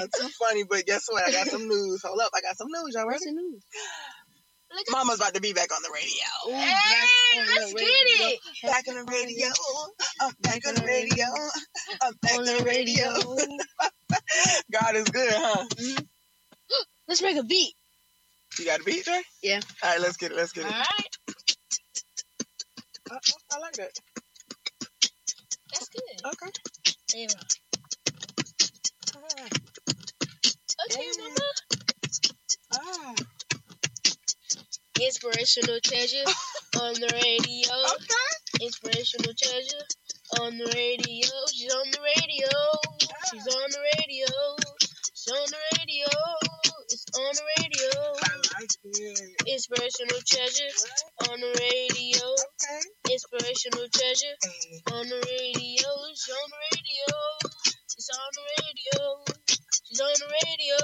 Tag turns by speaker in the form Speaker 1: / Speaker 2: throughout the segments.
Speaker 1: Y'all too funny, but guess what? I got some news. Hold up, I got some news. Y'all ready?
Speaker 2: news?
Speaker 1: Mama's about to be back on the radio.
Speaker 2: Hey, let's get it.
Speaker 1: Back on the radio. I'm back on the radio. I'm back on the radio. God is good, huh?
Speaker 2: Let's make a beat.
Speaker 1: You got a beat, Trey?
Speaker 2: Yeah.
Speaker 1: All right, let's get it. Let's get
Speaker 2: All
Speaker 1: it.
Speaker 2: right.
Speaker 1: I, I- I like that.
Speaker 2: That's good.
Speaker 1: Okay.
Speaker 2: Yeah.
Speaker 1: Ah,
Speaker 2: Okay,
Speaker 1: Yeah.
Speaker 2: mama.
Speaker 1: ah.
Speaker 2: Inspirational treasure on the radio.
Speaker 1: Okay.
Speaker 2: Inspirational treasure on the radio. She's on the radio. She's on the radio. She's on the radio. It's on the radio.
Speaker 1: I like it.
Speaker 2: Inspirational treasure on the radio.
Speaker 1: Okay.
Speaker 2: Inspirational treasure
Speaker 1: Hey.
Speaker 2: on the radio. She's on the radio. It's on the radio. She's on the radio.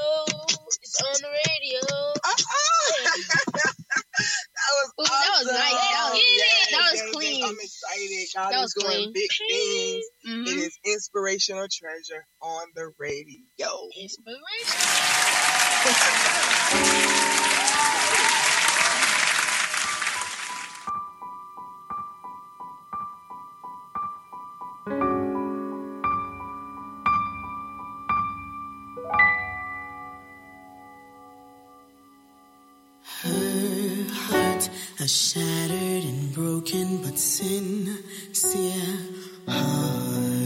Speaker 2: It's on the radio.
Speaker 1: Uh-oh. that was
Speaker 2: Ooh, that was nice. That was-
Speaker 1: Yes,
Speaker 2: that was clean.
Speaker 1: I'm excited. God
Speaker 2: That
Speaker 1: is doing
Speaker 2: clean.
Speaker 1: big things.
Speaker 2: Mhm.
Speaker 1: It is inspirational treasure on the radio.
Speaker 2: Inspiration.
Speaker 3: broken but sincere heart.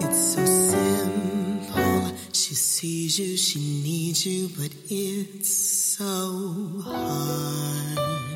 Speaker 3: It's so simple. She sees you, she needs you, but it's so hard.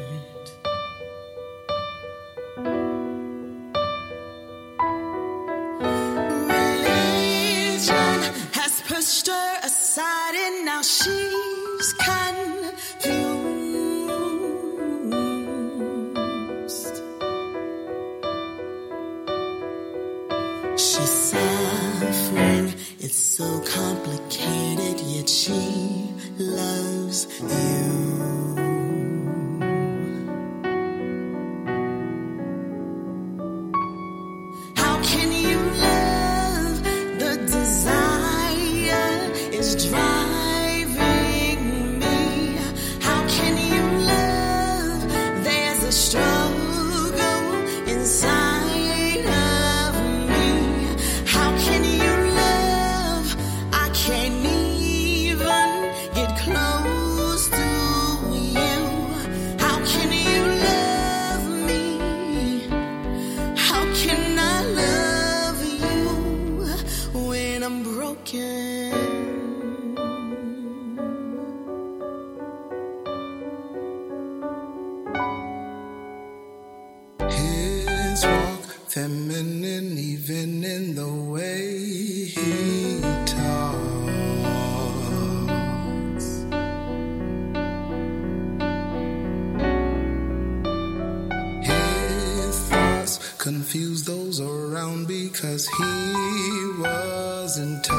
Speaker 4: in the way he talks. His thoughts confuse those around because he wasn't.
Speaker 3: Talk-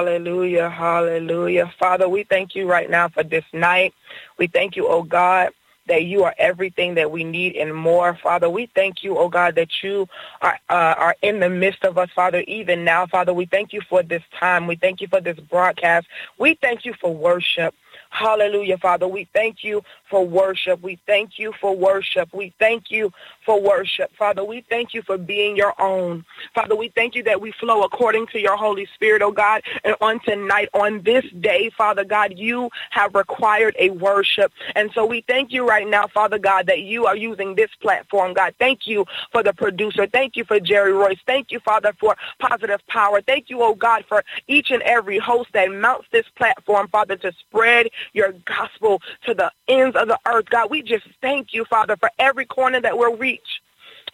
Speaker 5: Hallelujah. Hallelujah. Father, we thank you right now for this night. We thank you, oh God that you are everything that we need and more, Father. We thank you, oh God, that you are, uh, are in the midst of us, Father, even now, Father. We thank you for this time. We thank you for this broadcast. We thank you for worship. Hallelujah, Father. We thank you for worship. We thank you for worship. We thank you for worship. Father, we thank you for being your own. Father, we thank you that we flow according to your Holy Spirit, oh God. And on tonight, on this day, Father God, you have required a worship. And so we thank you right now, Father God, that you are using this platform, God. Thank you for the producer. Thank you for Jerry Royce. Thank you, Father, for positive power. Thank you, oh God, for each and every host that mounts this platform, Father, to spread your gospel to the ends of the earth. God, we just thank you, Father, for every corner that we'll reach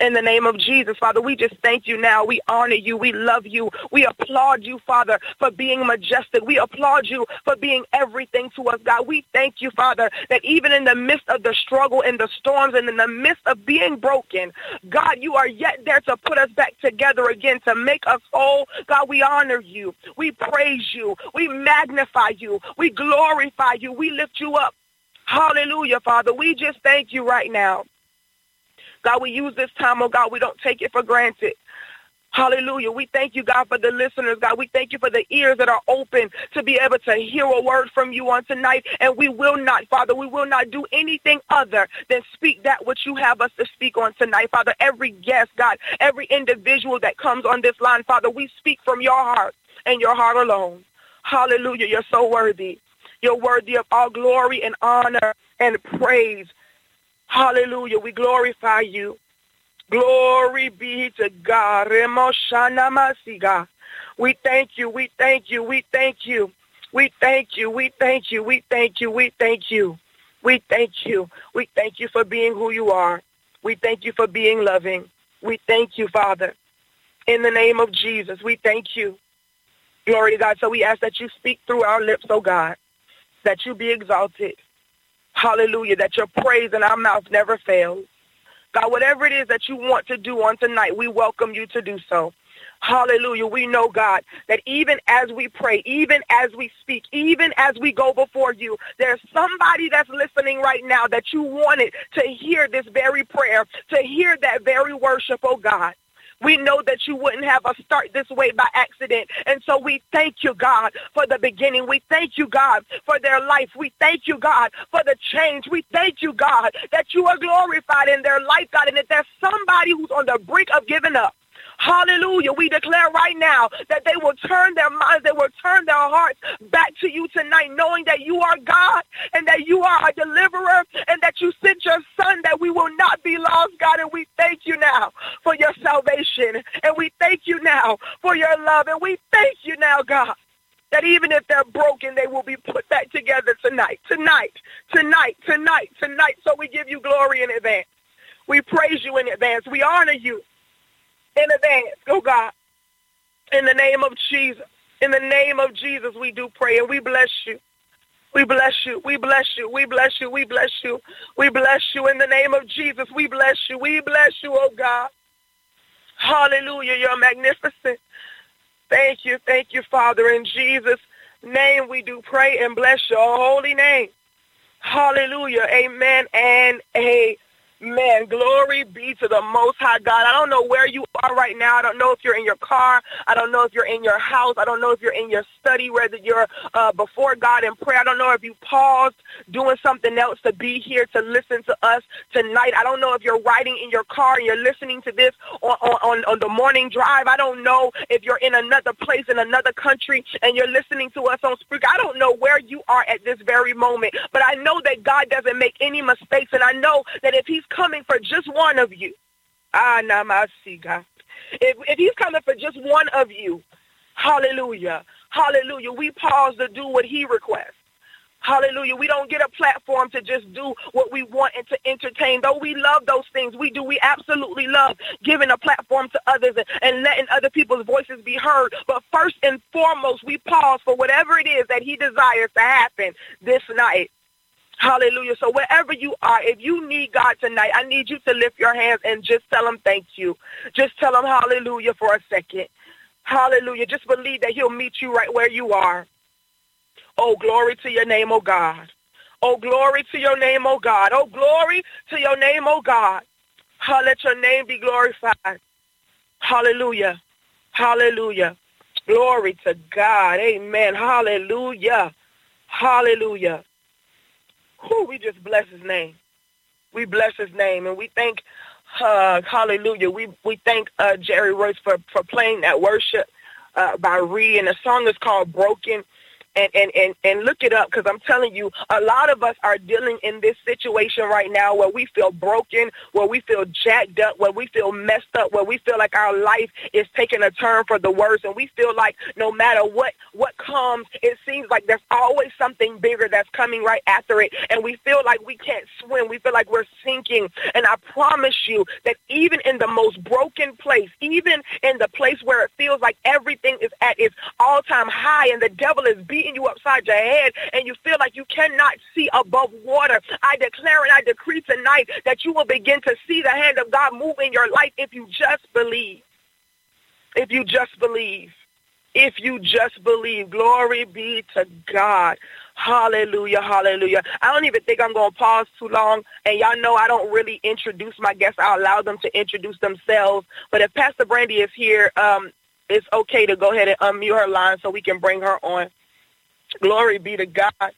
Speaker 5: in the name of Jesus, Father. We just thank you now. We honor you. We love you. We applaud you, Father, for being majestic. We applaud you for being everything to us, God. We thank you, Father, that even in the midst of the struggle and the storms and in the midst of being broken, God, you are yet there to put us back together again, to make us whole. God, we honor you. We praise you. We magnify you. We glorify you. We lift you up. Hallelujah, Father. We just thank you right now. God, we use this time, oh God, we don't take it for granted. Hallelujah. We thank you, God, for the listeners, God. We thank you for the ears that are open to be able to hear a word from you on tonight. And we will not, Father, we will not do anything other than speak that which you have us to speak on tonight, Father. Every guest, God, every individual that comes on this line, Father, we speak from your heart and your heart alone. Hallelujah. You're so worthy. You're worthy of all glory and honor and praise. Hallelujah. We glorify you. Glory be to God. We thank you. We thank you. We thank you. We thank you. We thank you. We thank you. We thank you. We thank you. We thank you for being who you are. We thank you for being loving. We thank you, Father. In the name of Jesus, we thank you. Glory to God. So we ask that you speak through our lips, oh God, that you be exalted. Hallelujah. That your praise in our mouth never fails. God, whatever it is that you want to do on tonight, we welcome you to do so. Hallelujah. We know, God, that even as we pray, even as we speak, even as we go before you, there's somebody that's listening right now that you wanted to hear this very prayer, to hear that very worship, oh God. We know that you wouldn't have us start this way by accident. And so we thank you, God, for the beginning. We thank you, God, for their life. We thank you, God, for the change. We thank you, God, that you are glorified in their life, God, and that there's somebody who's on the brink of giving up. Hallelujah. We declare right now that they will turn their minds, they will turn their hearts back to you tonight, knowing that you are God and that you are a deliverer and that you sent your son that we will not be lost, God. And we thank you now for your salvation. And we thank you now for your love. And we thank you now, God that even if they're broken, they will be put back together tonight, tonight, tonight, tonight, tonight. So we give you glory in advance. We praise you in advance. We honor you in advance, oh God. In the name of Jesus. In the name of Jesus, we do pray and we bless you. We bless you. We bless you. We bless you. We bless you. We bless you in the name of Jesus. We bless you. We bless you, oh God. Hallelujah. You're magnificent. Thank you. Thank you, Father. In Jesus' name, we do pray and bless your holy name. Hallelujah. Amen and amen. Man, glory be to the Most High God. I don't know where you are right now. I don't know if you're in your car. I don't know if you're in your house. I don't know if you're in your study, whether you're uh, before God in prayer. I don't know if you paused doing something else to be here to listen to us tonight. I don't know if you're riding in your car and you're listening to this on, on, on the morning drive. I don't know if you're in another place in another country and you're listening to us on Spreaker. I don't know where you are at this very moment, but I know that God doesn't make any mistakes, and I know that if He's coming for just one of you, ah, namasi, God. If, if he's coming for just one of you, hallelujah, hallelujah, we pause to do what he requests. Hallelujah. We don't get a platform to just do what we want and to entertain. Though we love those things, we do. We absolutely love giving a platform to others and, and letting other people's voices be heard. But first and foremost, we pause for whatever it is that he desires to happen this night. Hallelujah. So wherever you are, if you need God tonight, I need you to lift your hands and just tell him thank you. Just tell him hallelujah for a second. Hallelujah. Just believe that he'll meet you right where you are. Oh, glory to your name, oh God. Oh, glory to your name, oh God. Oh, glory to your name, oh God. Let your name be glorified. Hallelujah. Hallelujah. Glory to God. Amen. Hallelujah. Hallelujah. Who we just bless his name. We bless his name and we thank uh, hallelujah. We we thank uh, Jerry Royce for, for playing that worship uh, by Ree and the song is called Broken and, and, and, and look it up because I'm telling you, a lot of us are dealing in this situation right now where we feel broken, where we feel jacked up, where we feel messed up, where we feel like our life is taking a turn for the worse, and we feel like no matter what what comes, it seems like there's always something bigger that's coming right after it, and we feel like we can't swim. We feel like we're sinking. And I promise you that even in the most broken place, even in the place where it feels like everything is at its all-time high and the devil is beating beating you upside your head and you feel like you cannot see above water, I declare and I decree tonight that you will begin to see the hand of God move in your life if you just believe. If you just believe. If you just believe. Glory be to God. Hallelujah, hallelujah. I don't even think I'm going to pause too long. And y'all know I don't really introduce my guests. I allow them to introduce themselves. But if Pastor Brandy is here, um, it's okay to go ahead and unmute her line so we can bring her on. Glory be to God.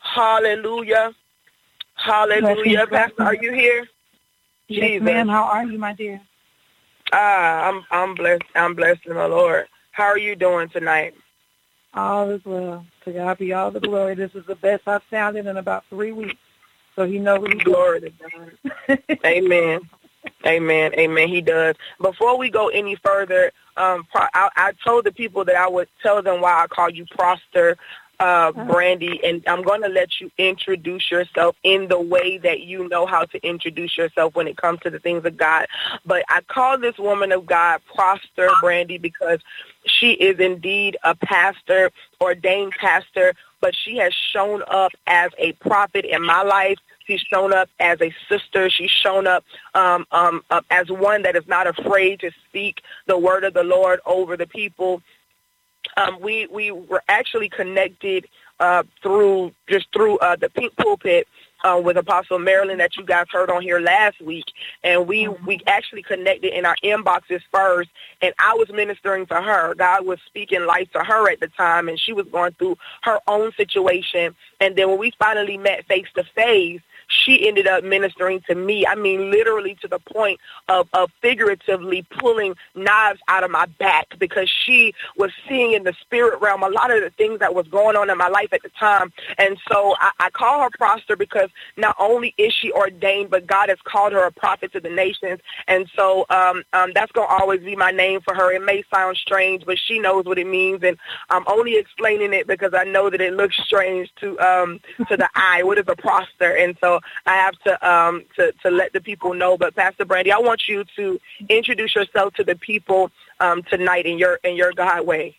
Speaker 5: Hallelujah. Hallelujah. Pastor, are you here?
Speaker 6: Yes, Jesus. ma'am. How are you, my dear?
Speaker 5: Ah, I'm I'm blessed. I'm blessed in the Lord. How are you doing tonight?
Speaker 6: All is well. To God be all the glory. This is the best I've sounded in about three weeks. So he knows what he's
Speaker 5: Glory to God. Amen. Amen. Amen. He does. Before we go any further, um, I, I told the people that I would tell them why I call you Proster uh, Brandy, and I'm going to let you introduce yourself in the way that you know how to introduce yourself when it comes to the things of God. But I call this woman of God Proster Brandy because she is indeed a pastor, ordained pastor, but she has shown up as a prophet in my life. She's shown up as a sister. She's shown up um, um, uh, as one that is not afraid to speak the word of the Lord over the people um, we we were actually connected uh, through just through uh, the Pink Pulpit uh, with Apostle Marilyn that you guys heard on here last week, and we mm-hmm. we actually connected in our inboxes first, and I was ministering to her. God was speaking life to her at the time, and she was going through her own situation, and then when we finally met face to face, she ended up ministering to me. I mean, literally to the point of, of figuratively pulling knives out of my back because she was seeing in the spirit realm a lot of the things that was going on in my life at the time. And so I, I call her Proster because not only is she ordained, but God has called her a prophet to the nations. And so um, um, that's going to always be my name for her. It may sound strange, but she knows what it means. And I'm only explaining it because I know that it looks strange to um, to the eye. What is a Proster? And so I have to um to to let the people know. But Pastor Brandy, I want you to introduce yourself to the people um tonight in your in your God way.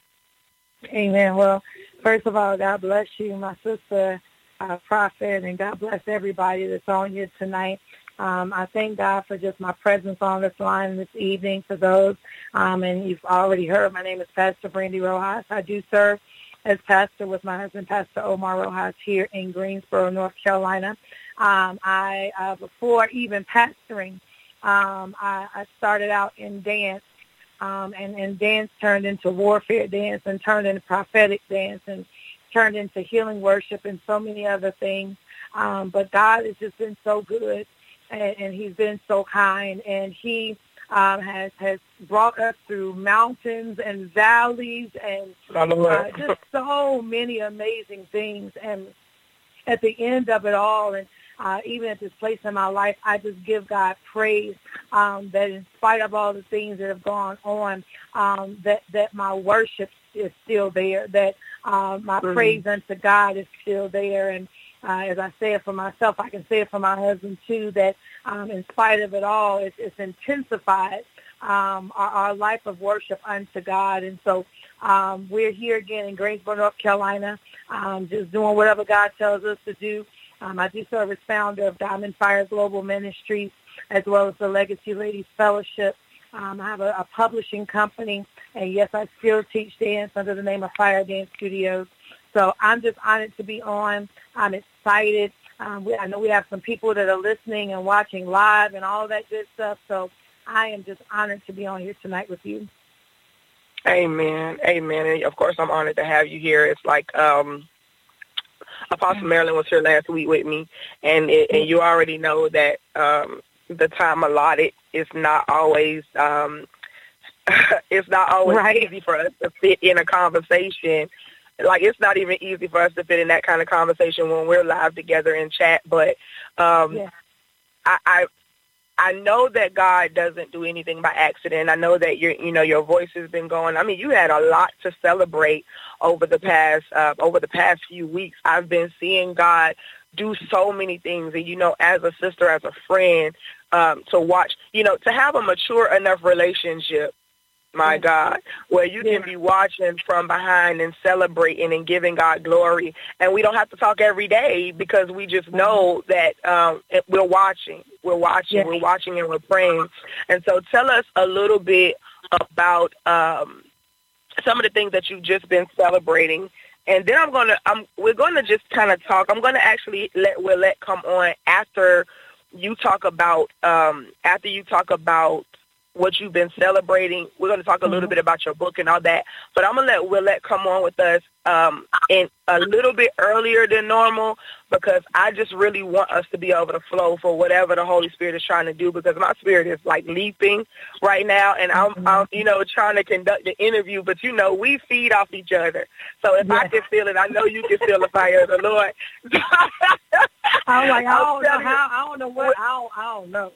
Speaker 6: Amen. Well, first of all, God bless you, my sister, uh, prophet, and God bless everybody that's on here tonight. Um, I thank God for just my presence on this line this evening for those. Um, and you've already heard my name is Pastor Brandy Rojas. I do serve as pastor with my husband, Pastor Omar Rojas, here in Greensboro, North Carolina. Um, I uh, before even pastoring, um, I, I started out in dance, um, and, and dance turned into warfare dance, and turned into prophetic dance, and turned into healing worship, and so many other things. Um, but God has just been so good, and, and He's been so kind, and He um, has has brought us through mountains and valleys and uh, just so many amazing things. And at the end of it all, and uh, even at this place in my life, I just give God praise um, that in spite of all the things that have gone on, um, that that my worship is still there, that uh, my mm-hmm. praise unto God is still there, and uh, as I say it for myself, I can say it for my husband too. That um, in spite of it all, it's, it's intensified um, our, our life of worship unto God, and so um, we're here again in Greensboro, North Carolina, um, just doing whatever God tells us to do. Um, I do serve as founder of Diamond Fire Global Ministries as well as the Legacy Ladies Fellowship. Um, I have a, a publishing company, and yes, I still teach dance under the name of Fire Dance Studios. So I'm just honored to be on. I'm excited. Um, we, I know we have some people that are listening and watching live and all that good stuff. So I am just honored to be on here tonight with you.
Speaker 5: Amen. Amen. And of course, I'm honored to have you here. It's like um, Apostle Marilyn was here last week with me, and it, and you already know that um, the time allotted is not always um, it's not always
Speaker 6: Right.
Speaker 5: easy for us to fit in a conversation. Like it's not even easy for us to fit in that kind of conversation when we're live together in chat. But um,
Speaker 6: Yeah.
Speaker 5: I, I I know that God doesn't do anything by accident. I know that your you know your voice has been going. I mean, you had a lot to celebrate over the past uh, over the past few weeks. I've been seeing God do so many things, and you know, as a sister, as a friend, um, to watch, you know, to have a mature enough relationship. My God, where you can be watching from behind and celebrating and giving God glory, and we don't have to talk every day because we just know that um, we're watching, we're watching,
Speaker 6: Yes.
Speaker 5: we're watching, and we're praying. And so, tell us a little bit about um, some of the things that you've just been celebrating, and then I'm gonna, I'm, we're gonna just kind of talk. I'm gonna actually let Willette come on after you talk about, um, after you talk about what you've been celebrating. We're going to talk a little mm-hmm. bit about your book and all that. But I'm going to let Willette come on with us um, in a little bit earlier than normal because I just really want us to be able to flow for whatever the Holy Spirit is trying to do because my spirit is like leaping right now and I'm, I'm you know, trying to conduct the interview. But, you know, we feed off each other. So if I can feel it, I know you can feel the fire of the Lord.
Speaker 6: I'm like, I don't know how, I don't know what, I don't, I don't know.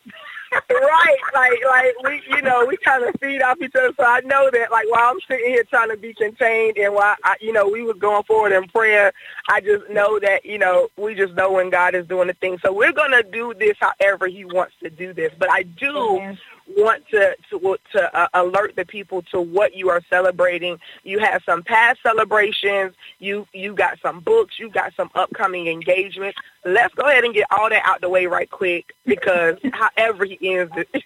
Speaker 5: right, like like we you know we kind of feed off each other. So I know that like while I'm sitting here trying to be contained and while I, you know we was going forward in prayer, I just know that you know we just know when God is doing the thing. So we're gonna do this however He wants to do this. But I do
Speaker 6: Amen.
Speaker 5: want to to, to uh, alert the people to what you are celebrating. You have some past celebrations. You you got some books. You got some upcoming engagements. Let's go ahead and get all that out the way right quick because however he ends it,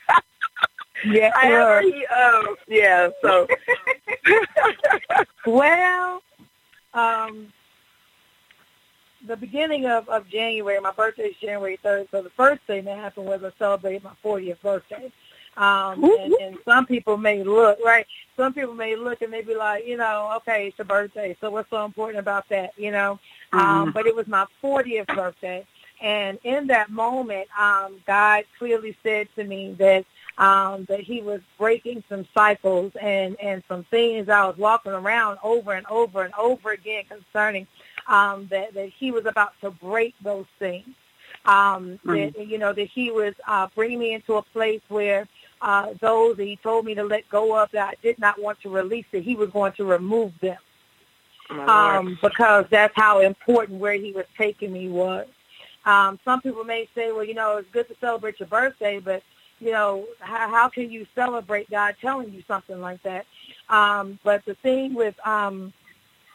Speaker 6: Yeah,
Speaker 5: however he um yeah. So
Speaker 6: well, um, the beginning of, of January, my birthday is January 3rd, so the first thing that happened was I celebrated my 40th birthday. Um, and, and some people may look, right, some people may look and they be like, you know, okay, it's your birthday, so what's so important about that, you know? Um, but it was my 40th birthday. And in that moment, um, God clearly said to me that um, that he was breaking some cycles and, and some things I was walking around over and over and over again concerning um, that, that he was about to break those things. Um, that, you know, that he was uh, bringing me into a place where uh, those that he told me to let go of that I did not want to release, that he was going to remove them um, because that's how important where he was taking me was. Um, some people may say, well, you know, it's good to celebrate your birthday, but you know, how, how can you celebrate God telling you something like that? Um, but the thing with um,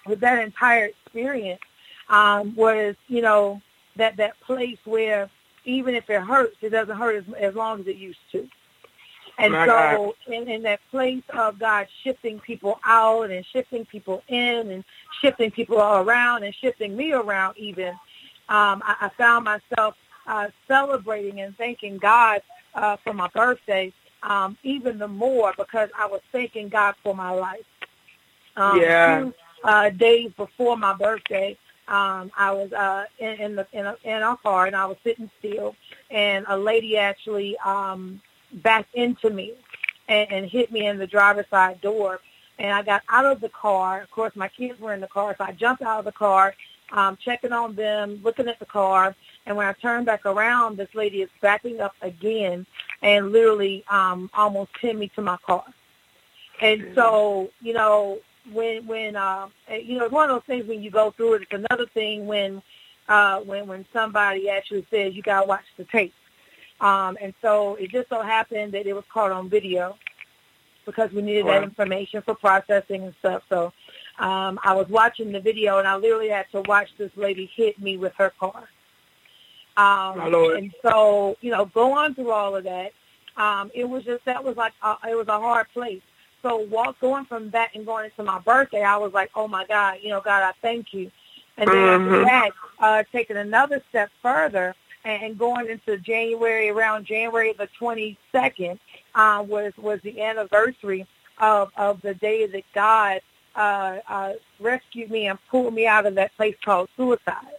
Speaker 6: with that entire experience um, was, you know, that that place where even if it hurts, it doesn't hurt as, as long as it used to. And
Speaker 5: My
Speaker 6: so in, in that place of God shifting people out and shifting people in and shifting people around and shifting me around even, um, I, I found myself uh, celebrating and thanking God uh, for my birthday um, even the more because I was thanking God for my life. Um,
Speaker 5: Yeah.
Speaker 6: Two uh, days before my birthday, um, I was uh, in, in the in a, in a car and I was sitting still, and a lady actually um, backed into me and, and hit me in the driver's side door. And I got out of the car. Of course, my kids were in the car, so I jumped out of the car, um, checking on them, looking at the car. And when I turn back around, this lady is backing up again and literally um, almost pinned me to my car. And so, you know, when when uh, you know, it's one of those things when you go through it. It's another thing when uh, when when somebody actually says you gotta watch the tape. Um, and so it just so happened that it was caught on video because we needed that information for processing and stuff. So um, I was watching the video and I literally had to watch this lady hit me with her car. Um, And so, you know, going through all of that, um, it was just, that was like, uh, it was a hard place. So walk, going from that and going into my birthday, I was like, oh my God, you know, God, I thank you. And then after
Speaker 5: Mhm.
Speaker 6: that, uh, taking another step further and, and going into January, around January the 22nd, uh, was, was the anniversary of, of the day that God uh, uh, rescued me and pulled me out of that place called suicide.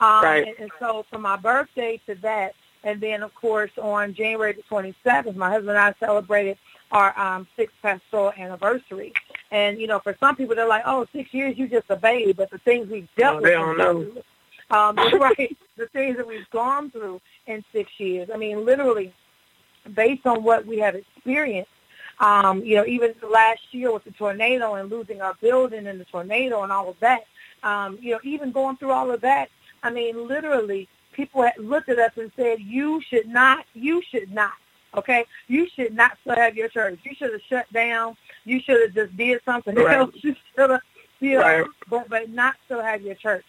Speaker 6: Um,
Speaker 5: Right.
Speaker 6: and, and so from my birthday to that, and then of course on January the 27th, my husband and I celebrated our um, sixth pastoral anniversary. And you know, for some people, they're like, "Oh, six years, you just a baby," but the things we've dealt
Speaker 5: Oh,
Speaker 6: with,
Speaker 5: they don't know.
Speaker 6: um, right? The things that we've gone through in six years. I mean, literally, based on what we have experienced. Um, you know, even the last year with the tornado and losing our building in the tornado and all of that. Um, you know, even going through all of that. I mean, literally, people had looked at us and said, "You should not. You should not." Okay, you should not still have your church. You should have shut down. You should have just did something
Speaker 5: Right.
Speaker 6: else. You should have, you know,
Speaker 5: Right.
Speaker 6: but but not still have your church.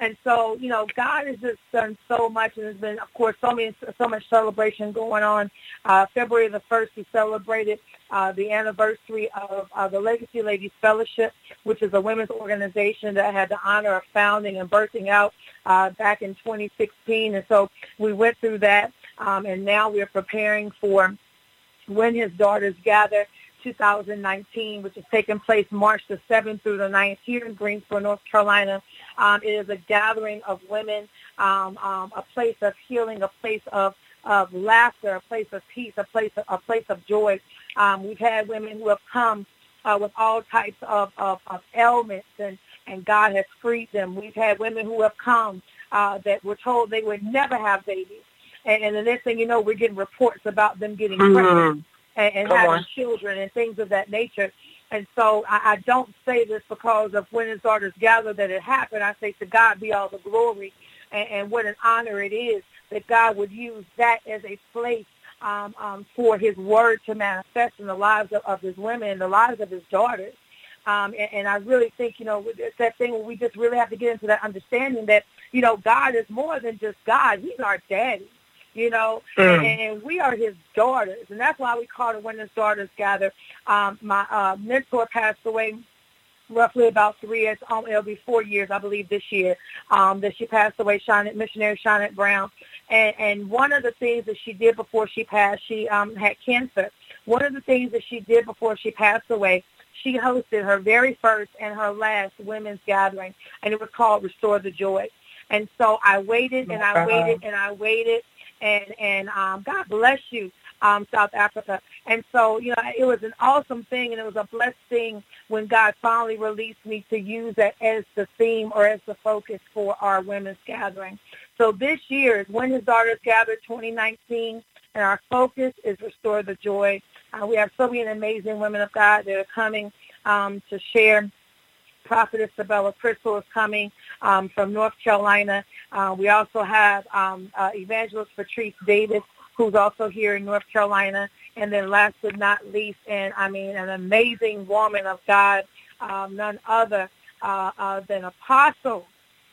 Speaker 6: And so, you know, God has just done so much, and there's been, of course, so many, so much celebration going on. Uh, February the first, we celebrated uh, the anniversary of uh, the Legacy Ladies Fellowship, which is a women's organization that had the honor of founding and birthing out uh, back in 2016. And so we went through that, um, and now we're preparing for when his daughters gather 2019, which is taking place March the 7th through the 9th here in Greensboro, North Carolina. Um, it is a gathering of women, um, um, a place of healing, a place of, of laughter, a place of peace, a place of, a place of joy. Um, we've had women who have come uh, with all types of, of, of ailments, and, and God has freed them. We've had women who have come uh, that were told they would never have babies. And, and the next thing you know, we're getting reports about them getting pregnant
Speaker 5: Mhm.
Speaker 6: And, and having
Speaker 5: on.
Speaker 6: children and things of that nature. And so I, I don't say this because of when his daughters gather that it happened. I say to God be all the glory and, and what an honor it is that God would use that as a place um, um, for his word to manifest in the lives of, of his women and the lives of his daughters. Um, and, and I really think, you know, it's that thing where we just really have to get into that understanding that, you know, God is more than just God. He's our daddy you know,
Speaker 5: Mm.
Speaker 6: and, and we are his daughters, and that's why we call it when his daughters gather. Um, my uh, mentor passed away roughly about three years, um, it'll be four years, I believe, this year, um, that she passed away, Shawnette, missionary Shawnette Brown. And, and one of the things that she did before she passed, she um, had cancer. One of the things that she did before she passed away, she hosted her very first and her last women's gathering, and it was called Restore the Joy. And so I waited and I waited and I waited, and and um, God bless you, um, South Africa. And so you know it was an awesome thing, and it was a blessed thing when God finally released me to use that as the theme or as the focus for our women's gathering. So this year is when His Daughters Gather 2019, and our focus is Restore the Joy. Uh, we have so many amazing women of God that are coming um, to share. Prophetess Sabella Crystal is coming um, from North Carolina. Uh, we also have um, uh, Evangelist Patrice Davis, who's also here in North Carolina. And then last but not least, and I mean an amazing woman of God, um, none other uh, uh, than Apostle,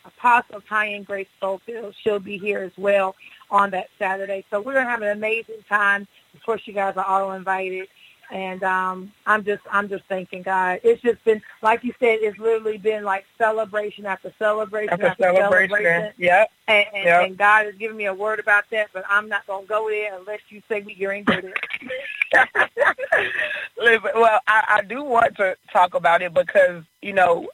Speaker 6: Apostle Tyan Grace Schofield. She'll be here as well on that Saturday. So we're going to have an amazing time. Of course, you guys are all invited. And um, I'm just, I'm just thanking God. It's just been, like you said, it's literally been like celebration after celebration
Speaker 5: After
Speaker 6: after,
Speaker 5: celebration.
Speaker 6: celebration.
Speaker 5: Yep.
Speaker 6: And, and,
Speaker 5: Yep.
Speaker 6: and God has given me a word about that, but I'm not going to go there unless you say we you're in.
Speaker 5: Listen, well, I, I do want to talk about it because, you know,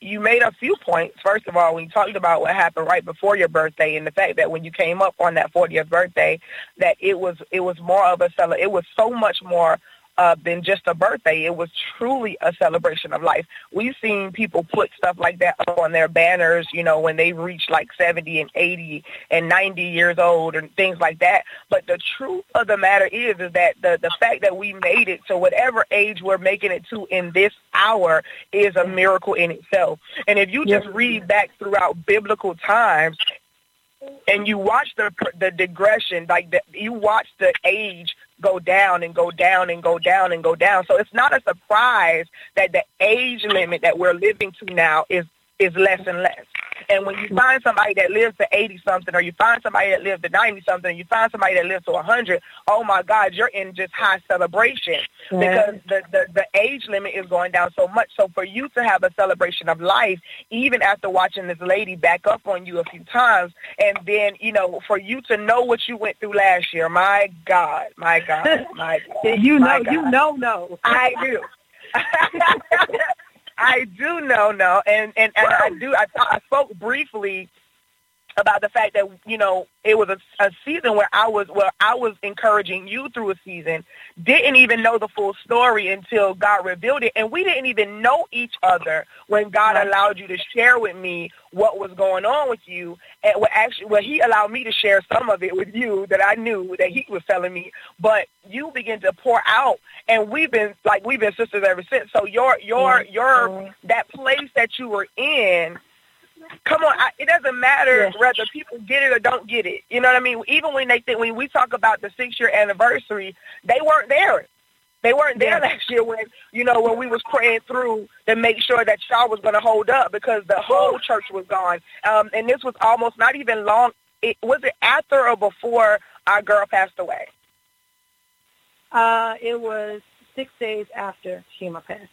Speaker 5: you made a few points. First of all, when you talked about what happened right before your birthday and the fact that when you came up on that 40th birthday, that it was it was more of a cele- it was so much more uh, than just a birthday. It was truly a celebration of life. We've seen people put stuff like that up on their banners, you know, when they reach like 70 and 80 and 90 years old and things like that. But the truth of the matter is, is that the, the fact that we made it to whatever age we're making it to in this hour is a miracle in itself. And if you just read back throughout biblical times, and you watch the the digression, like the, you watch the age go down and go down and go down and go down. So it's not a surprise that the age limit that we're living to now is is less and less. And when you find somebody that lives to 80 something or you find somebody that lives to 90 something, you find somebody that lives to 100, oh my God, you're in just high celebration because the, the, the age limit is going down so much. So for you to have a celebration of life, even after watching this lady back up on you a few times, and then, you know, for you to know what you went through last year, my God, my God, my God.
Speaker 6: you know,
Speaker 5: God.
Speaker 6: you know, no.
Speaker 5: I do. I do know, no, and and, and I do. I, I spoke briefly about the fact that you know it was a, a season where I was where I was encouraging you through a season. Didn't even know the full story until God revealed it, and we didn't even know each other when God
Speaker 6: Right.
Speaker 5: allowed you to share with me what was going on with you, and what actually, well, He allowed me to share some of it with you that I knew that He was telling me, but you begin to pour out, and we've been like we've been sisters ever since. So your your your that place that you were in come on, I, it doesn't matter whether people get it or don't get it. You know what I mean? Even when they think when we talk about the six year anniversary, they weren't there. They weren't there
Speaker 6: Yeah.
Speaker 5: last year when you know when we was praying through to make sure that y'all was going to hold up because the whole church was gone. Um, and this was almost not even long. It was it after or before our girl passed away.
Speaker 6: Uh, it was six days after Shima passed.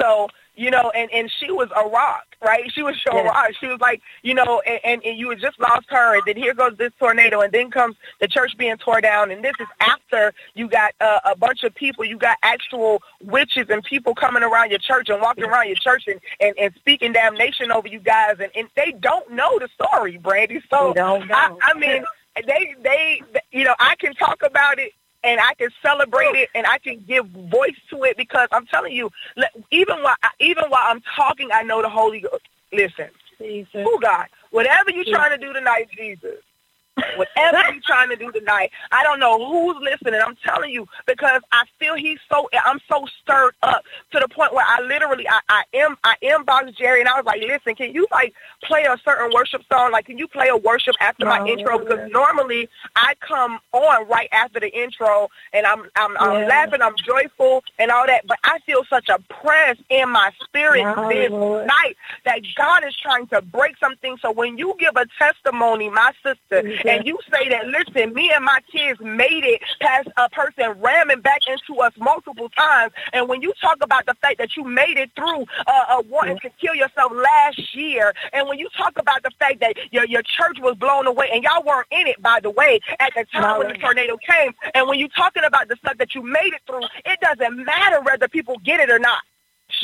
Speaker 5: So, you know, and, and she was a rock, right? She was
Speaker 6: Yeah.
Speaker 5: rock. She was like, you know, and, and, and you had just lost her, and then here goes this tornado, and then comes the church being torn down, and this is after you got uh, a bunch of people, you got actual witches and people coming around your church and walking around your church and, and, and speaking damnation over you guys, and, and they don't know the story, Brandy. So. I, I mean, they, they, you know, I can talk about it and I can celebrate it and I can give voice to it because I'm telling you, even while even while I'm talking, I know the Holy Ghost. Listen,
Speaker 6: Jesus.
Speaker 5: oh God, whatever you're trying to do tonight, Jesus. Whatever you're trying to do tonight, I don't know who's listening. I'm telling you because I feel he's so. I'm so stirred up to the point where I literally, I, I am, I inboxed Jerry and I was like, "Listen, can you like play a certain worship song? Like, can you play a worship after my
Speaker 6: No.
Speaker 5: intro? Because normally I come on right after the intro and I'm, I'm, I'm
Speaker 6: Yeah.
Speaker 5: laughing, I'm joyful and all that. But I feel such a press in my spirit
Speaker 6: My
Speaker 5: this
Speaker 6: Lord.
Speaker 5: night that God is trying to break something. So when you give a testimony, my sister. And you say that, listen, me and my kids made it past a person ramming back into us multiple times. And when you talk about the fact that you made it through uh, uh, wanting to kill yourself last year, and when you talk about the fact that your, your church was blown away, and y'all weren't in it, by the way, at the time when the tornado came, and when you're talking about the stuff that you made it through, it doesn't matter whether people get it or not.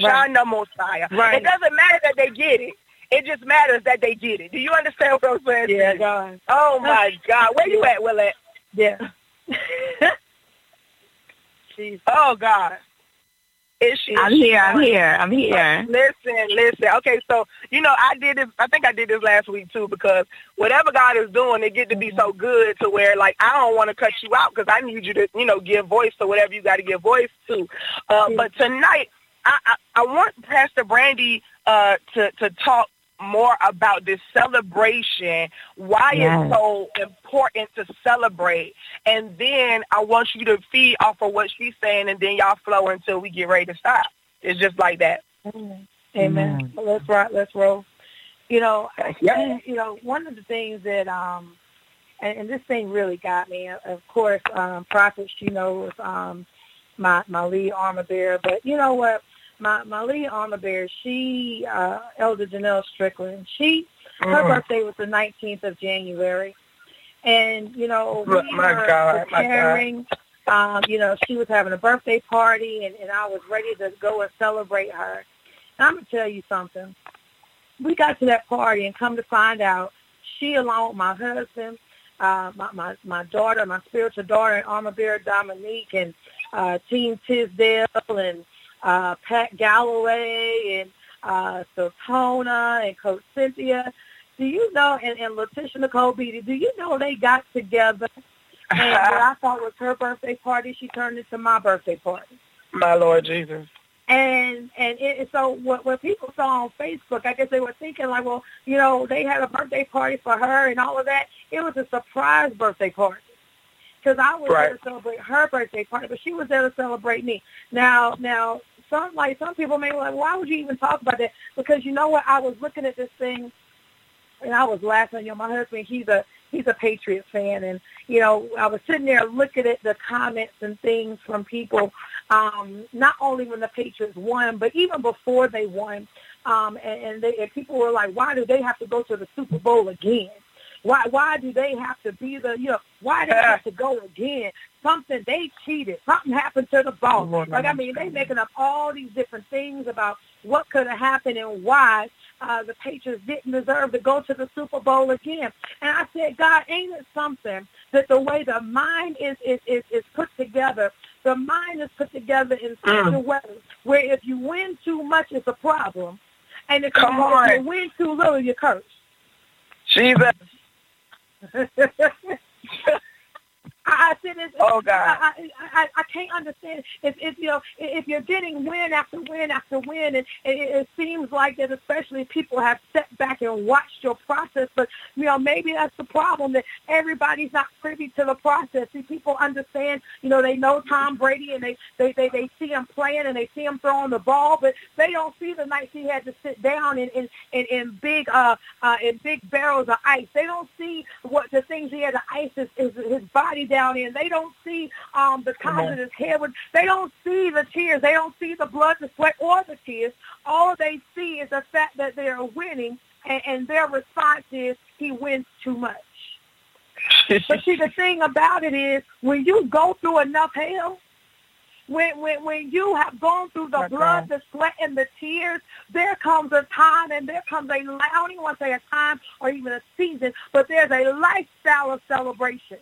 Speaker 6: Right.
Speaker 5: Shana Mosiah.
Speaker 6: Right.
Speaker 5: It doesn't matter that they get it. It just matters that they did it. Do you understand what I'm saying?
Speaker 6: Yeah, God.
Speaker 5: Oh my God, where you at, Willette?
Speaker 6: Yeah.
Speaker 5: Oh God, is she?
Speaker 7: I'm here. I'm here. I'm here.
Speaker 5: Listen, listen. Okay, so you know I did this. I think I did this last week too because whatever God is doing, it get to be so good to where like I don't want to cut you out because I need you to you know give voice to whatever you got to give voice to. Uh, but tonight, I, I I want Pastor Brandy uh, to to talk more about this celebration, why
Speaker 7: Yes.
Speaker 5: it's so important to celebrate. And then I want you to feed off of what she's saying, and then y'all flow until we get ready to stop. It's just like that.
Speaker 6: Amen. Amen. Let's rock. Let's roll. You know,
Speaker 5: Yep.
Speaker 6: you know, one of the things that um, and, and this thing really got me. Of course, um, prophet, she knows um, my my lead armor bearer, but you know what? My my lead armor bearer, she uh, Elder Janelle Strickland. She her
Speaker 5: Mm.
Speaker 6: birthday was the 19th of January, and you know we
Speaker 5: My
Speaker 6: were
Speaker 5: God,
Speaker 6: preparing. Um, you know, she was having a birthday party, and, and I was ready to go and celebrate her. And I'm gonna tell you something. We got to that party, and come to find out, she along with my husband, uh, my, my my daughter, my spiritual daughter, and armor bearer Dominique, and uh, Team Tisdale, and uh, Pat Galloway, and uh, Sotona, and Coach Cynthia. Do you know? And, and Letitia Nicole Beatty. Do you know they got together? And what I thought was her birthday party, she turned into my birthday party.
Speaker 5: My Lord Jesus.
Speaker 6: And and it, so what what people saw on Facebook, I guess they were thinking like, well, you know, they had a birthday party for her and all of that. It was a surprise birthday party because I was there to celebrate her birthday party, but she was there to celebrate me. Now now some like some people may be like, why would you even talk about that? Because you know what? I was looking at this thing and I was laughing. You know, my husband, he's a he's a Patriots fan, and you know, I was sitting there looking at the comments and things from people, um, not only when the Patriots won, but even before they won, um, and, and, they, and people were like, why do they have to go to the Super Bowl again? Why why do they have to be the you know why do they have to go again? Something they cheated. Something happened to the ball. Like I mean, they making up all these different things about what could have happened and why. uh, the Patriots didn't deserve to go to the Super Bowl again. And I said, God, ain't it something that the way the mind is is is, is put together, the mind is put together in such
Speaker 5: Mm.
Speaker 6: a way where if you win too much, it's a problem, and if,
Speaker 5: Come
Speaker 6: you, if you win too little, you curse.
Speaker 5: Jesus.
Speaker 6: I said, it's,
Speaker 5: Oh, God.
Speaker 6: I, I, I, I can't understand if, if you know if you're getting win after win after win, and it, it seems like that, especially people have stepped back and watched your process. But you know, maybe that's the problem that everybody's not privy to the process. See, people understand, you know, they know Tom Brady and they they they, they see him playing and they see him throwing the ball, but they don't see the nights he had to sit down in in in, in big uh uh in big barrels of ice. They don't see what the things he had to ice his, his his body down in. They don't see um the times that his hair would. They don't see the tears. They don't see the blood, the sweat, or the tears. All they see is the fact that they are winning, and, and their response is he wins too much. But see, the thing about it is, when you go through enough hell, when when when you have gone through the
Speaker 5: My
Speaker 6: blood,
Speaker 5: God.
Speaker 6: the sweat, and the tears, there comes a time, and there comes a I don't even want to say a time or even a season, but there's a lifestyle of celebration.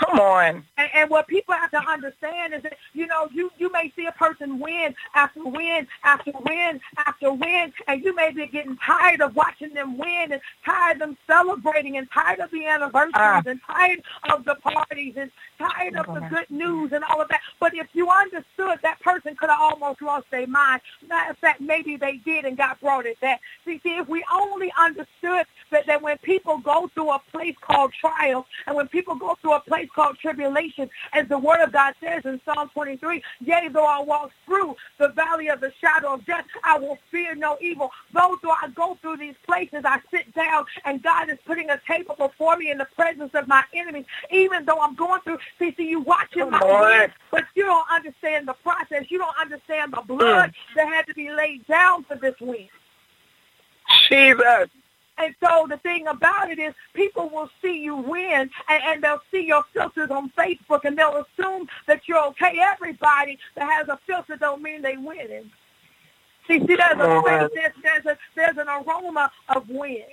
Speaker 5: Come on.
Speaker 6: And, and what people have to understand is that, you know, you, you may see a person win after win after win after win, and you may be getting tired of watching them win and tired of them celebrating and tired of the anniversaries
Speaker 5: Ah.
Speaker 6: and tired of the parties and tired of the good news and all of that. But if you understood, that person could have almost lost their mind. Matter of fact, maybe they did and God brought it back. See, see, if we only understood that, that when people go through a place called trial and when people go through a place called tribulation, as the word of God says in Psalm 23, yea, though I walk through the valley of the shadow of death, I will fear no evil. Though, though I go through these places, I sit down and God is putting a table before me in the presence of my enemies. Even though I'm going through, see, see you watching my win, but you don't understand the process. You don't understand the mm. blood that had to be laid down for this win.
Speaker 5: Jesus.
Speaker 6: And so the thing about it is people will see you win and, and they'll see your filters on Facebook and they'll assume that you're okay. Everybody that has a filter don't mean they winning. See, see, there's a
Speaker 5: uh-huh. Come
Speaker 6: there's, there's a there's an aroma of win.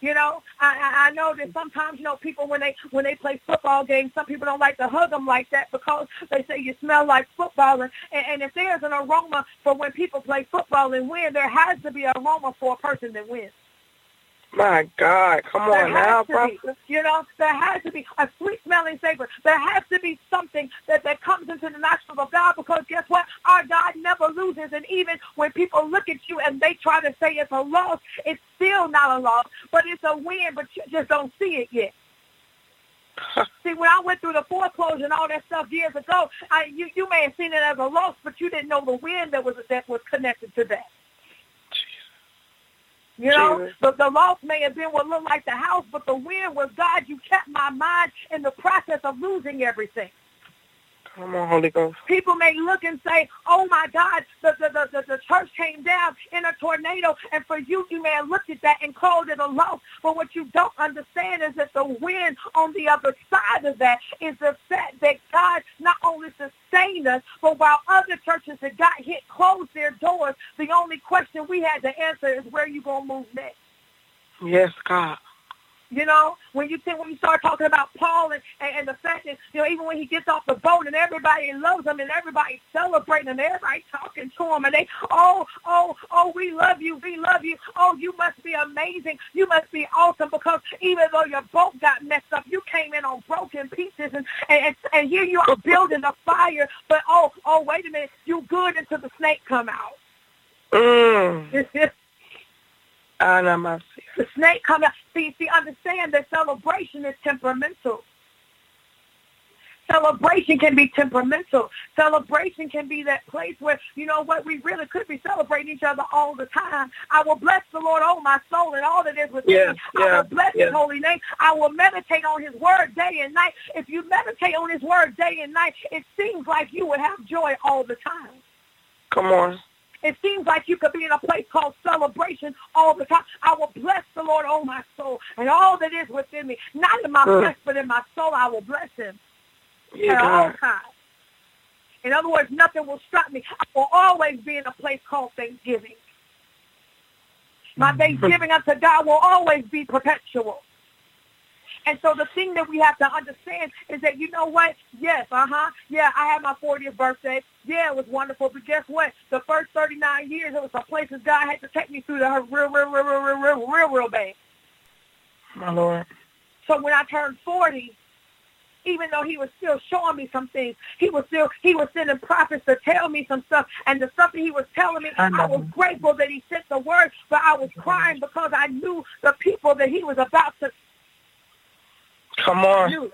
Speaker 6: You know, I, I I know that sometimes you know people when they when they play football games, some people don't like to hug them like that because they say you smell like football. And, and if there's an aroma for when people play football and win, there has to be an aroma for a person that wins.
Speaker 5: My God. Come
Speaker 6: There
Speaker 5: on now, prophet.
Speaker 6: you know, there has to be a sweet smelling savor. There has to be something that, that comes into the nostrils of God because guess what? Our God never loses. And even when people look at you and they try to say it's a loss, it's still not a loss, but it's a win, but you just don't see it yet. See, when I went through the foreclosure and all that stuff years ago, I, you, you may have seen it as a loss, but you didn't know the win that was that was connected to that. You know, the, the loss may have been what looked like the house, but the win was God. You kept my mind in the process of losing everything.
Speaker 5: Come on, Holy Ghost.
Speaker 6: People may look and say, "Oh my God, the the, the, the church came down in a tornado," and for you, you may have looked at that and called it a loss. But what you don't understand is that the wind on the other side of that is the fact that God not only sustained us, but while other churches that got hit closed their doors, the only question we had to answer is, "Where you gonna move next?"
Speaker 5: Yes, God.
Speaker 6: You know, when you think when you start talking about Paul and, and, and the fact that, you know, even when he gets off the boat and everybody loves him and everybody's celebrating and everybody talking to him and they, oh, oh, oh, we love you, we love you. Oh, you must be amazing. You must be awesome because even though your boat got messed up, you came in on broken pieces and, and, and here you are building a fire. But, oh, oh, wait a minute, you good until the snake come out.
Speaker 5: Mm.
Speaker 6: The snake come out. See, see, understand that celebration is temperamental. Celebration can be temperamental. Celebration can be that place where, you know what, we really could be celebrating each other all the time. I will bless the Lord, oh my soul, and all that is within
Speaker 5: Yeah,
Speaker 6: me. I
Speaker 5: yeah,
Speaker 6: will bless
Speaker 5: yeah.
Speaker 6: his holy name. I will meditate on his word day and night. If you meditate on his word day and night, it seems like you would have joy all the time.
Speaker 5: Come on.
Speaker 6: It seems like you could be in a place called celebration all the time. I will bless the Lord, oh my soul, and all that is within me. Not in my
Speaker 5: Mm.
Speaker 6: flesh, but in my soul, I will bless him
Speaker 5: Yeah,
Speaker 6: at all times. In other words, nothing will stop me. I will always be in a place called Thanksgiving. My thanksgiving unto God will always be perpetual. And so the thing that we have to understand is that, you know what? Yes, uh-huh. Yeah, I had my 40th birthday. Yeah, it was wonderful. But guess what? The first 39 years, it was some places God had to take me through that hurt real, real, real, real, real, real, real, real bad.
Speaker 5: My Lord.
Speaker 6: So when I turned 40, even though he was still showing me some things, he was still he was sending prophets to tell me some stuff, and the stuff that he was telling me, I,
Speaker 5: I
Speaker 6: was grateful that he sent the word, but I was crying because I knew the people that he was about to
Speaker 5: Come on.
Speaker 6: knew.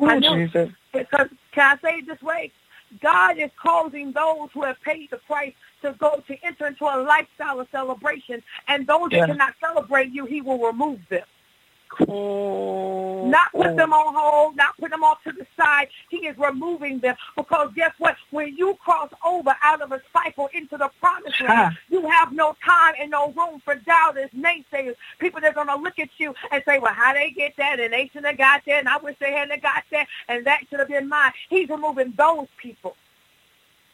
Speaker 5: Ooh,
Speaker 6: I know.
Speaker 5: Jesus.
Speaker 6: Because can I say it this way? God is causing those who have paid the price to go to enter into a lifestyle of celebration, and those
Speaker 5: Yeah.
Speaker 6: that cannot celebrate you, He will remove them. Not put them on hold, not put them off to the side. He is removing them because guess what? When you cross over out of a cycle into the promised land, you have no time and no room for doubters, naysayers, people that are going to look at you and say, well, how they get that? And they should have got that, and I wish they hadn't got that, and that should have been mine. He's removing those people.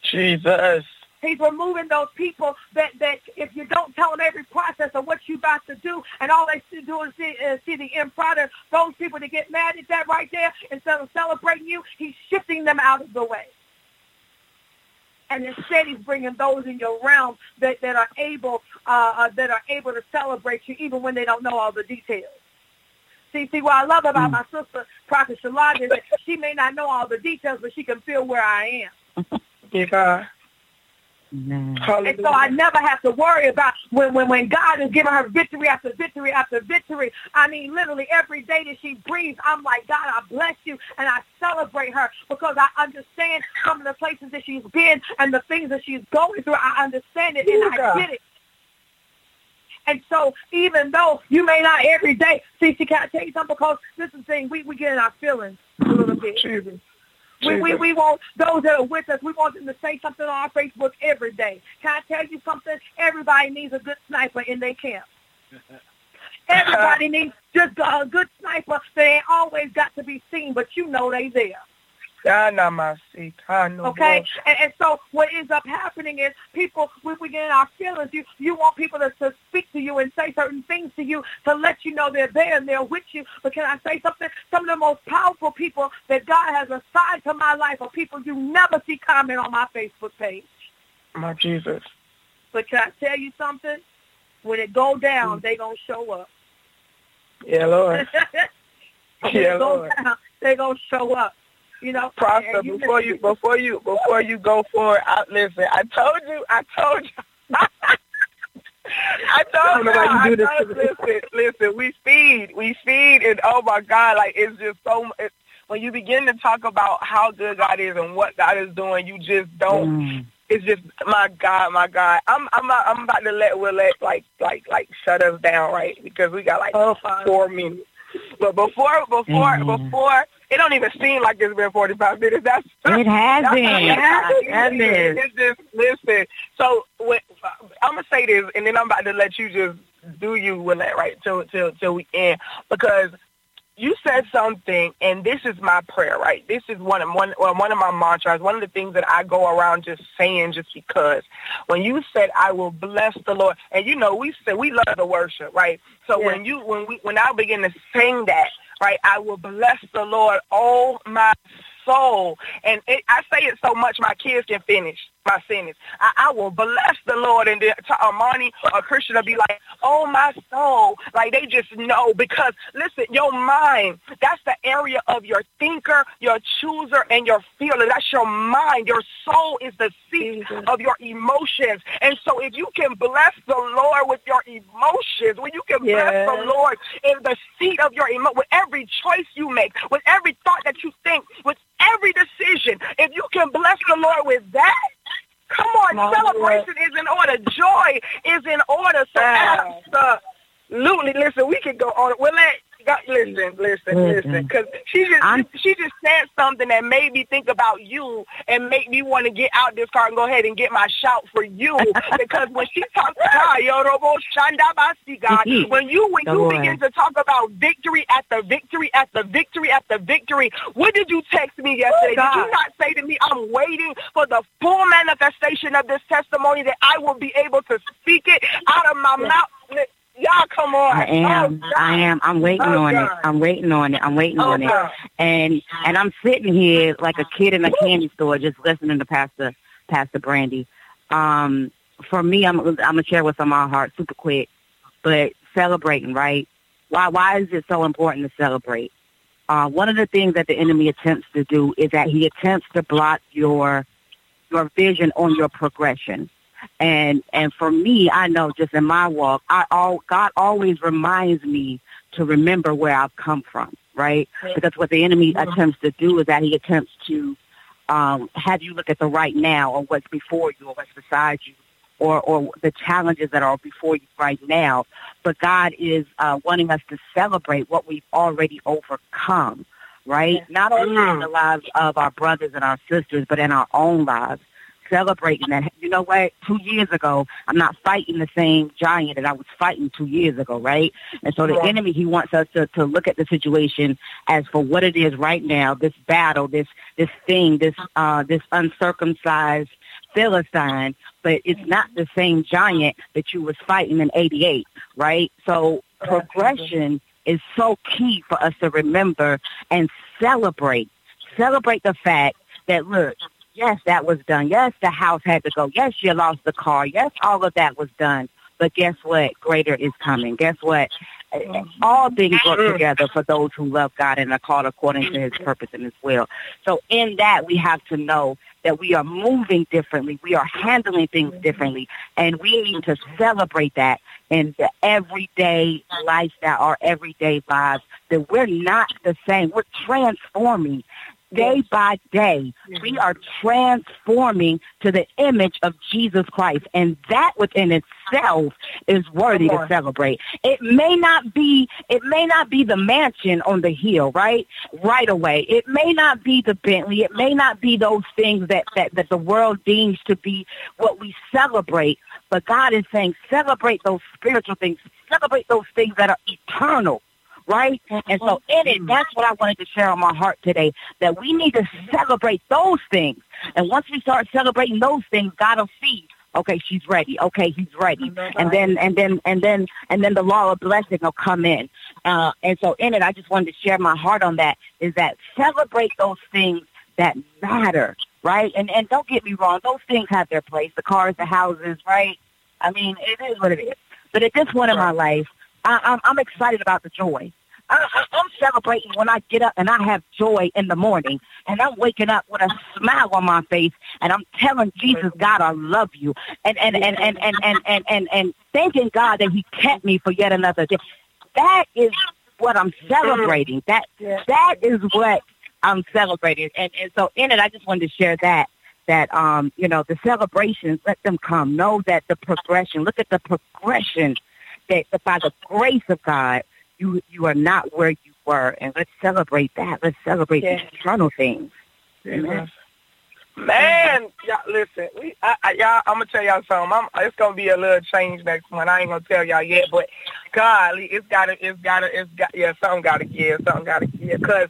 Speaker 5: Jesus.
Speaker 6: He's removing those people that, that if you don't tell them every process of what you're about to do and all they see do is see, uh, see the end product, those people that get mad at that right there, instead of celebrating you, he's shifting them out of the way. And instead he's bringing those in your realm that, that are able uh, uh, that are able to celebrate you even when they don't know all the details. See, see what I love about my sister, Prophet Shalanda, is that she may not know all the details, but she can feel where I am.
Speaker 5: Yeah, God.
Speaker 6: And so I never have to worry about when, when, when God is giving her victory after victory after victory. I mean, literally every day that she breathes, I'm like, God, I bless you and I celebrate her because I understand some of the places that she's been and the things that she's going through. I understand it and I get it. And so even though you may not every day, see, she can't tell you something because this is the thing, we, we get in our feelings a little bit.
Speaker 5: Jesus.
Speaker 6: We, we, we want those that are with us, we want them to say something on our Facebook every day. Can I tell you something? Everybody needs a good sniper in their camp. Everybody needs just a good sniper They ain't always got to be seen, but you know they there.
Speaker 5: God, not my seat. God, no
Speaker 6: Okay? And, and so what ends up happening is people, when we get in our feelings, you, you want people to, to speak to you and say certain things to you to let you know they're there and they're with you. But can I say something? Some of the most powerful people that God has assigned to my life are people you never see comment on my Facebook page.
Speaker 5: My Jesus.
Speaker 6: But can I tell you something? When it go down, mm. they going to show up.
Speaker 5: Yeah, Lord.
Speaker 6: when
Speaker 5: Yeah,
Speaker 6: it go
Speaker 5: Lord.
Speaker 6: down, they going to show up. You know, and you
Speaker 5: before you before you before you go forward, I, listen. I told you. I told you. I told you.
Speaker 6: I don't know why you do this
Speaker 5: listen, listen. We feed, we feed, and oh my God, like it's just so. It, when you begin to talk about how good God is and what God is doing, you just don't. It's just my God, my God. I'm I'm I'm about to let Willette like like like shut us down, right? Because we got like four minutes. But before before
Speaker 7: Mhm.
Speaker 5: before it don't even seem like it's been forty five minutes. That's
Speaker 7: It has
Speaker 5: that's-
Speaker 7: been.
Speaker 5: It
Speaker 7: It is.
Speaker 5: It's just listen. So when, I'm gonna say this, and then I'm about to let you just do you with that right till till till we end because you said something, and this is my prayer, right? This is one of one well, one of my mantras. One of the things that I go around just saying, just because. When you said, "I will bless the Lord," and you know, we said we love the worship, right? So
Speaker 6: Yeah.
Speaker 5: when you when we when I begin to sing that, right, I will bless the Lord, oh my soul, and it, I say it so much my kids can finish my sentence. I, I will bless the Lord, and then to Armani or Christian will be like, "Oh my soul," like they just know because listen, your mind, that's the area of your thinker, your chooser, and your feeler. That's your mind. Your soul is the seat of your emotions, and so if you can bless the Lord with your emotions, when you can bless the Lord in the seat of your emo, with every choice you make, with every thought that you think, with every decision, if you can bless the Lord with that. Come on,
Speaker 6: My
Speaker 5: celebration is in order. Joy is in order. So
Speaker 6: Wow.
Speaker 5: absolutely, listen, we can go on. We'll let God, listen, listen, listen, because she just
Speaker 7: I'm-
Speaker 5: she just said something that made me think about you and make me want to get out this car and go ahead and get my shout for you. because when she talks, God, Yorobo Shandabasi, God, when you when you begin to talk about victory at the victory at the victory at the victory, what did you text me yesterday? did you not say to me, I'm waiting for the full manifestation of this testimony that I will be able to speak it out of my mouth? Y'all, come on.
Speaker 7: I am.
Speaker 5: Oh,
Speaker 7: I am. I'm waiting
Speaker 5: Oh,
Speaker 7: on it. I'm waiting on it. I'm waiting
Speaker 5: Oh,
Speaker 7: on it. And and I'm sitting here like a kid in a candy store, just listening to Pastor Pastor Brandy. Um, for me, I'm I'm gonna share what's on my heart super quick, but celebrating, right? Why why is it so important to celebrate? Uh, one of the things that the enemy attempts to do is that he attempts to block your your vision on your progression. And and for me, I know just in my walk, I all God always reminds me to remember where I've come from, right? Because what the enemy attempts to do is that he attempts to um, have you look at the right now or what's before you or what's beside you or, or the challenges that are before you right now. But God is uh, wanting us to celebrate what we've already overcome, right? Not only in the lives of our brothers and our sisters, but in our own lives. Celebrating that, you know what? Two years ago, I'm not fighting the same giant that I was fighting two years ago, right? And so the
Speaker 5: Yeah.
Speaker 7: enemy, he wants us to, to look at the situation as for what it is right now, this battle, this this thing, this uh, this uncircumcised Philistine, but it's not the same giant that you was fighting in '88, right? So progression is so key for us to remember and celebrate. Celebrate the fact that look, yes, that was done. Yes, the house had to go. Yes, you lost the car. Yes, all of that was done. But guess what? Greater is coming. Guess what? Mm-hmm. All things work mm-hmm. together for those who love God and are called according to his purpose and his will. So in that, we have to know that we are moving differently. We are handling things mm-hmm. differently. And we need to celebrate that in the everyday lifestyle, our everyday lives, that we're not the same. We're transforming day by day. We are transforming to the image of Jesus Christ. And that within itself is worthy to celebrate. It may not be it may not be the mansion on the hill, right? Right away. It may not be the Bentley. It may not be those things that, that, that the world deems to be what we celebrate. But God is saying celebrate those spiritual things. Celebrate those things that are eternal right? And so in it, that's what I wanted to share on my heart today, that we need to celebrate those things. And once we start celebrating those things, God will see, okay, she's ready. Okay, he's ready. And then, and then, and then, and then the law of blessing will come in. Uh, and so in it, I just wanted to share my heart on that, is that celebrate those things that matter, right? And, and don't get me wrong, those things have their place, the cars, the houses, right? I mean, it is what it is. But at this point in my life, I, I'm, I'm excited about the joy. I, I, I'm celebrating when I get up and I have joy in the morning, and I'm waking up with a smile on my face, and I'm telling Jesus, God, I love you, and and and and and and and and, and thanking God that He kept me for yet another day. That is what I'm celebrating. That that is what I'm celebrating, and and so in it, I just wanted to share that that um you know the celebrations let them come. Know that the progression. Look at the progression that, by the grace of God you you are not where you were, and let's celebrate that. Let's celebrate
Speaker 5: Yes.
Speaker 7: the eternal things. Amen.
Speaker 5: Man, y'all, listen, we, I, I, y'all, I'm gonna tell y'all something. I'm, it's gonna be a little change next month. I ain't gonna tell y'all yet, but golly, it's gotta, it's gotta, it's got, yeah, something gotta give, something gotta give, because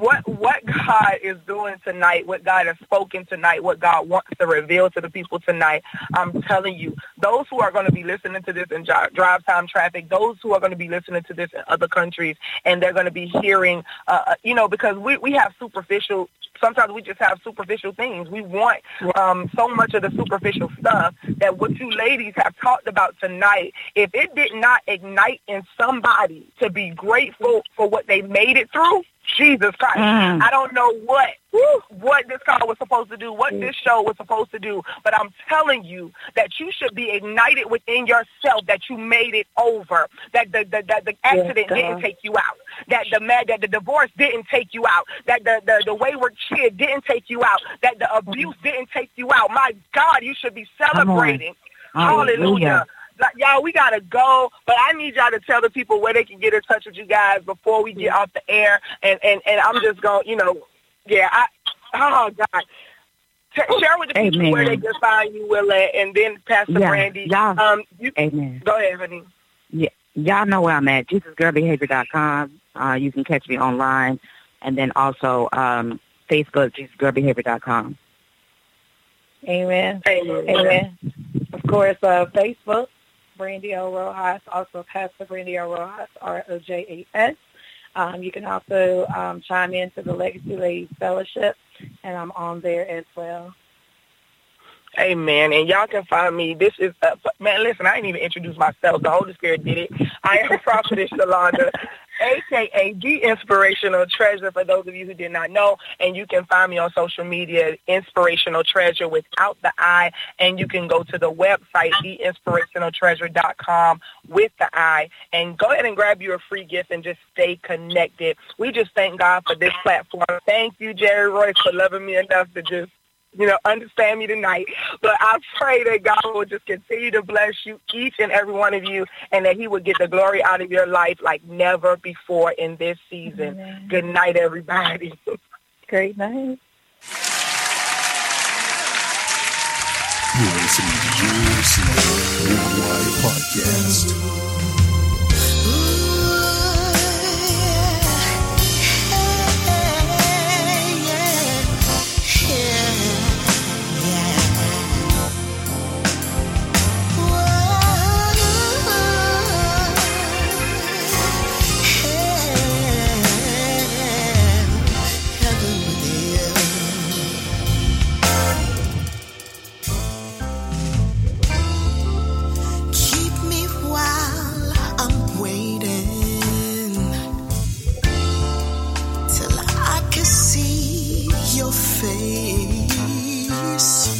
Speaker 5: what what God is doing tonight, what God has spoken tonight, what God wants to reveal to the people tonight, I'm telling you, those who are going to be listening to this in drive time traffic, those who are going to be listening to this in other countries, and they're going to be hearing, uh, uh, you know, because we we have superficial. Sometimes we just have superficial things. We want um, so much of the superficial stuff that what you ladies have talked about tonight, if it did not ignite in somebody to be grateful for what they made it through, Jesus Christ.
Speaker 7: Mm.
Speaker 5: I don't know what whew, what this call was supposed to do, what this show was supposed to do, but I'm telling you that you should be ignited within yourself that you made it over, that the the, that the accident
Speaker 6: God.
Speaker 5: didn't take you out, that the mad that the divorce didn't take you out, that the, the the wayward kid didn't take you out, that the abuse didn't take you out. My God, you should be celebrating.
Speaker 7: Hallelujah.
Speaker 5: Hallelujah. Like, y'all, we gotta go. But I need y'all to tell the people where they can get in touch with you guys before we get off the air. And and and I'm just gonna, you know, yeah. I oh God. T- share with the people
Speaker 7: Amen.
Speaker 5: where they can find you, Willette, and then Pastor
Speaker 7: Yeah,
Speaker 5: Brandy.
Speaker 7: y'all-
Speaker 5: Um, you,
Speaker 7: Amen.
Speaker 5: go ahead, honey.
Speaker 7: Yeah, y'all know where I'm at. JesusGirlBehavior.com. Uh, you can catch me online, and then also um, Facebook, JesusGirlBehavior.com.
Speaker 6: Amen.
Speaker 5: Amen.
Speaker 6: Amen. Of course, uh, Facebook, Brandy O. Rojas, also Pastor Brandy O. Rojas, R-O-J-A-S. Um, you can also um, chime into the Legacy Ladies Fellowship, and I'm on there as well.
Speaker 5: Amen. And y'all can find me. This is, uh, man, listen, I didn't even introduce myself. The Holy Spirit did it. I am Prophetess Shalonda, a.k.a. The Inspirational Treasure, for those of you who did not know. And you can find me on social media, Inspirational Treasure without the I. And you can go to the website, theinspirationaltreasure.com with the I. And go ahead and grab your free gift and just stay connected. We just thank God for this platform. Thank you, Jerry Royce, for loving me enough to just you know, understand me tonight. But I pray that God will just continue to bless you, each and every one of you, and that he will get the glory out of your life like never before in this season.
Speaker 6: Amen.
Speaker 5: Good night, everybody.
Speaker 6: Great night.
Speaker 4: You're listening to Jerusalem Worldwide Podcast.
Speaker 3: Face.